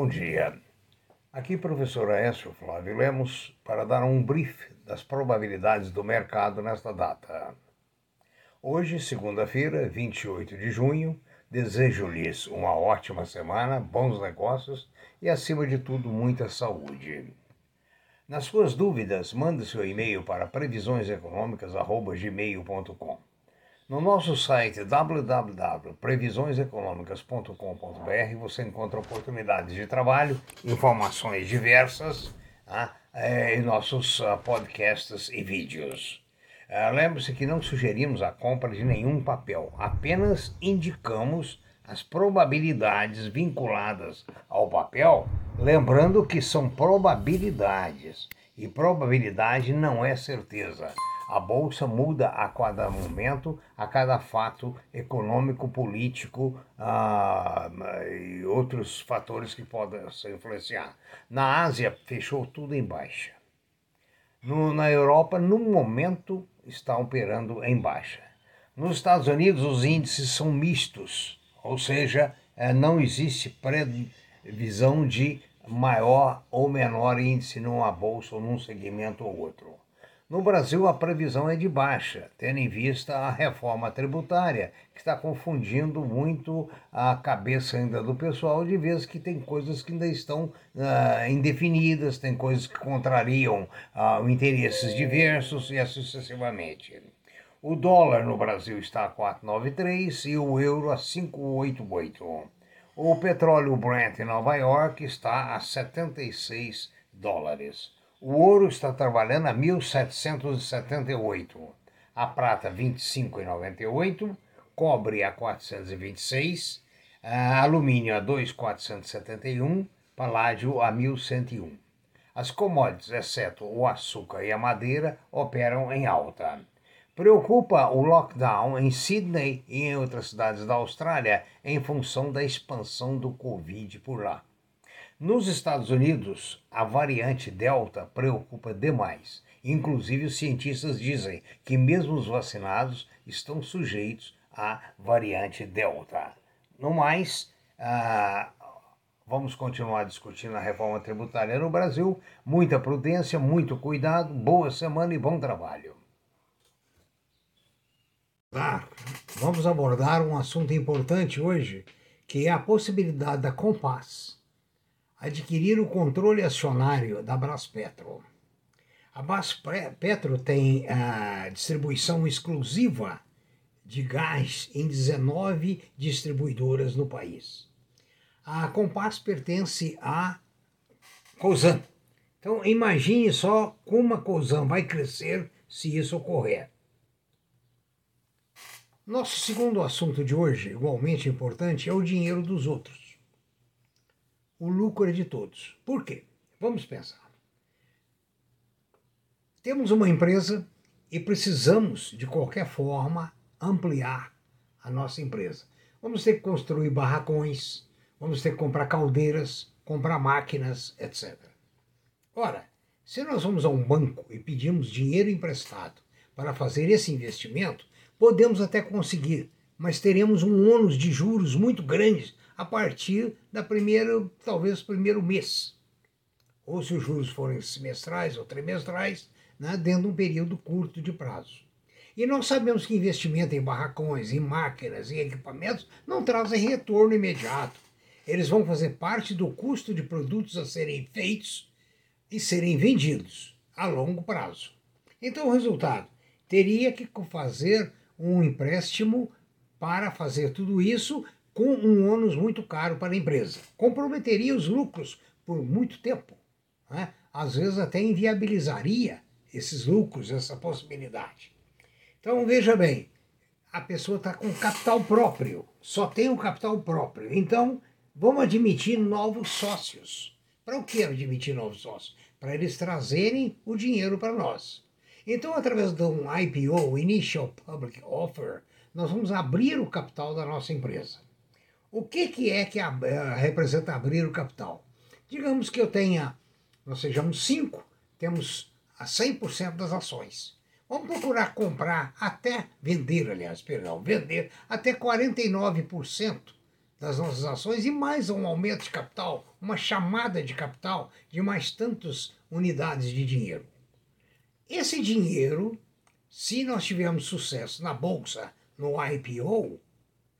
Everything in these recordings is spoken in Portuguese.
Bom dia. Aqui, professor Aécio Flávio Lemos, para dar um brief das probabilidades do mercado nesta data. Hoje, segunda-feira, 28 de junho, desejo-lhes uma ótima semana, bons negócios e, acima de tudo, muita saúde. Nas suas dúvidas, mande seu e-mail para previsioneseconômicas.gmail.com. No nosso site www.previsioneseconomicas.com.br você encontra oportunidades de trabalho, informações diversas ah, e nossos uh, podcasts e vídeos. Uh, Lembre-se que não sugerimos a compra de nenhum papel, apenas indicamos as probabilidades vinculadas ao papel, lembrando que são probabilidades e probabilidade não é certeza. A bolsa muda a cada momento, a cada fato econômico, político ah, e outros fatores que podem se influenciar. Na Ásia, fechou tudo em baixa. No, na Europa, no momento, está operando em baixa. Nos Estados Unidos, os índices são mistos, ou seja, eh, não existe previsão de maior ou menor índice numa bolsa ou num segmento ou outro. No Brasil, a previsão é de baixa, tendo em vista a reforma tributária, que está confundindo muito a cabeça ainda do pessoal, de vez que tem coisas que ainda estão uh, indefinidas, tem coisas que contrariam uh, interesses diversos e assim sucessivamente. O dólar no Brasil está a 4,93 e o euro a 5,88. O petróleo Brent em Nova York está a 76 dólares. O ouro está trabalhando a 1778, a prata 25,98, cobre a 426, a alumínio a 2,471, paládio a 1101. As commodities, exceto o açúcar e a madeira, operam em alta. Preocupa o lockdown em Sydney e em outras cidades da Austrália em função da expansão do Covid por lá. Nos Estados Unidos, a variante Delta preocupa demais. Inclusive, os cientistas dizem que mesmo os vacinados estão sujeitos à variante Delta. No mais, ah, vamos continuar discutindo a reforma tributária no Brasil. Muita prudência, muito cuidado, boa semana e bom trabalho. Vamos abordar um assunto importante hoje, que é a possibilidade da Compass adquirir o controle acionário da Braspetro. A Braspetro tem a distribuição exclusiva de gás em 19 distribuidoras no país. A Compass pertence à Cosan. Então imagine só como a Cosan vai crescer se isso ocorrer. Nosso segundo assunto de hoje, igualmente importante, é o dinheiro dos outros o lucro é de todos. Por quê? Vamos pensar. Temos uma empresa e precisamos, de qualquer forma, ampliar a nossa empresa. Vamos ter que construir barracões, vamos ter que comprar caldeiras, comprar máquinas, etc. Ora, se nós vamos a um banco e pedimos dinheiro emprestado para fazer esse investimento, podemos até conseguir, mas teremos um ônus de juros muito grande a partir da primeira, talvez primeiro mês. Ou se os juros forem semestrais ou trimestrais, né, dentro de um período curto de prazo. E nós sabemos que investimento em barracões, em máquinas, em equipamentos não trazem retorno imediato. Eles vão fazer parte do custo de produtos a serem feitos e serem vendidos a longo prazo. Então, o resultado teria que fazer um empréstimo para fazer tudo isso com um ônus muito caro para a empresa. Comprometeria os lucros por muito tempo. Né? Às vezes até inviabilizaria esses lucros, essa possibilidade. Então veja bem, a pessoa está com capital próprio, só tem o capital próprio. Então vamos admitir novos sócios. Para o que admitir novos sócios? Para eles trazerem o dinheiro para nós. Então, através de um IPO, Initial Public Offer, nós vamos abrir o capital da nossa empresa. O que, que é que a, a, representa abrir o capital? Digamos que eu tenha, nós sejamos cinco, temos a 100% das ações. Vamos procurar comprar até, vender, aliás, perdão, vender até 49% das nossas ações e mais um aumento de capital, uma chamada de capital de mais tantas unidades de dinheiro. Esse dinheiro, se nós tivermos sucesso na bolsa, no IPO,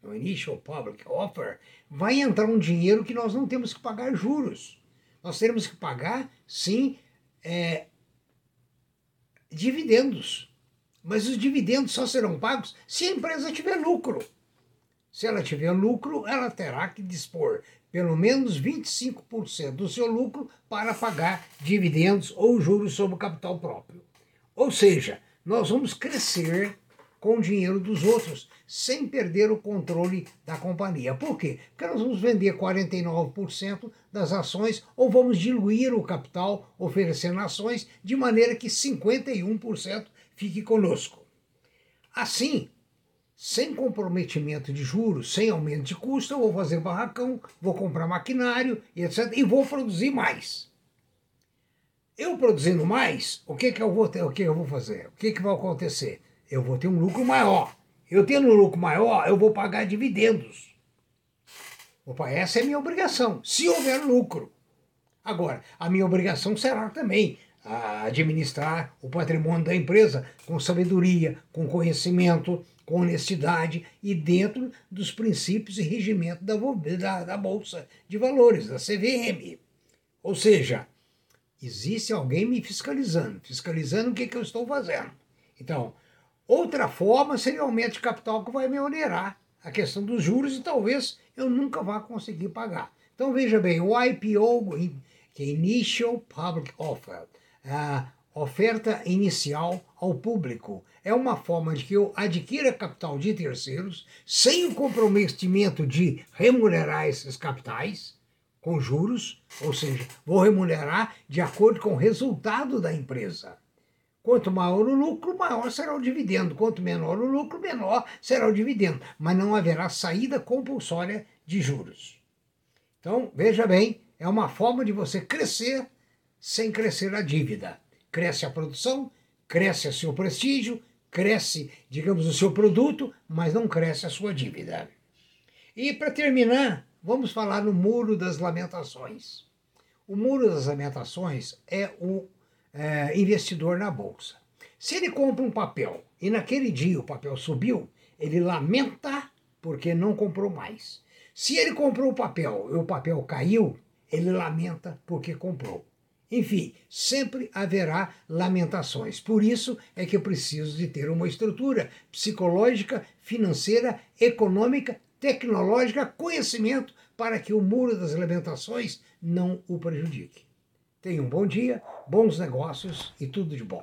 no Initial Public Offer, vai entrar um dinheiro que nós não temos que pagar juros. Nós teremos que pagar, sim, é, dividendos. Mas os dividendos só serão pagos se a empresa tiver lucro. Se ela tiver lucro, ela terá que dispor pelo menos 25% do seu lucro para pagar dividendos ou juros sobre o capital próprio. Ou seja, nós vamos crescer com o dinheiro dos outros, sem perder o controle da companhia. Por quê? Porque nós vamos vender 49% das ações ou vamos diluir o capital oferecendo ações de maneira que 51% fique conosco. Assim, sem comprometimento de juros, sem aumento de custo, eu vou fazer barracão, vou comprar maquinário e etc. E vou produzir mais. Eu produzindo mais, o que, que eu vou ter, o que eu vou fazer? O que, que vai acontecer? Eu vou ter um lucro maior. Eu tendo um lucro maior, eu vou pagar dividendos. Opa, essa é a minha obrigação, se houver lucro. Agora, a minha obrigação será também a administrar o patrimônio da empresa com sabedoria, com conhecimento, com honestidade e dentro dos princípios e regimento da, da, da Bolsa de Valores, da CVM. Ou seja, existe alguém me fiscalizando, fiscalizando o que, que eu estou fazendo. Então, outra forma seria o aumento de capital que vai me onerar a questão dos juros e talvez eu nunca vá conseguir pagar. Então veja bem, o IPO, que é Initial Public Offer, a oferta inicial ao público. É uma forma de que eu adquira capital de terceiros sem o comprometimento de remunerar esses capitais com juros, ou seja, vou remunerar de acordo com o resultado da empresa. Quanto maior o lucro, maior será o dividendo. Quanto menor o lucro, menor será o dividendo. Mas não haverá saída compulsória de juros. Então, veja bem, é uma forma de você crescer sem crescer a dívida. Cresce a produção, cresce o seu prestígio, cresce, digamos, o seu produto, mas não cresce a sua dívida. E para terminar, vamos falar no Muro das Lamentações. O Muro das Lamentações é o é, investidor na bolsa. Se ele compra um papel e naquele dia o papel subiu, ele lamenta porque não comprou mais. Se ele comprou o papel e o papel caiu, ele lamenta porque comprou. Enfim, sempre haverá lamentações. Por isso é que eu preciso de ter uma estrutura psicológica, financeira, econômica, tecnológica, conhecimento para que o muro das lamentações não o prejudique. Tenha um bom dia, bons negócios e tudo de bom.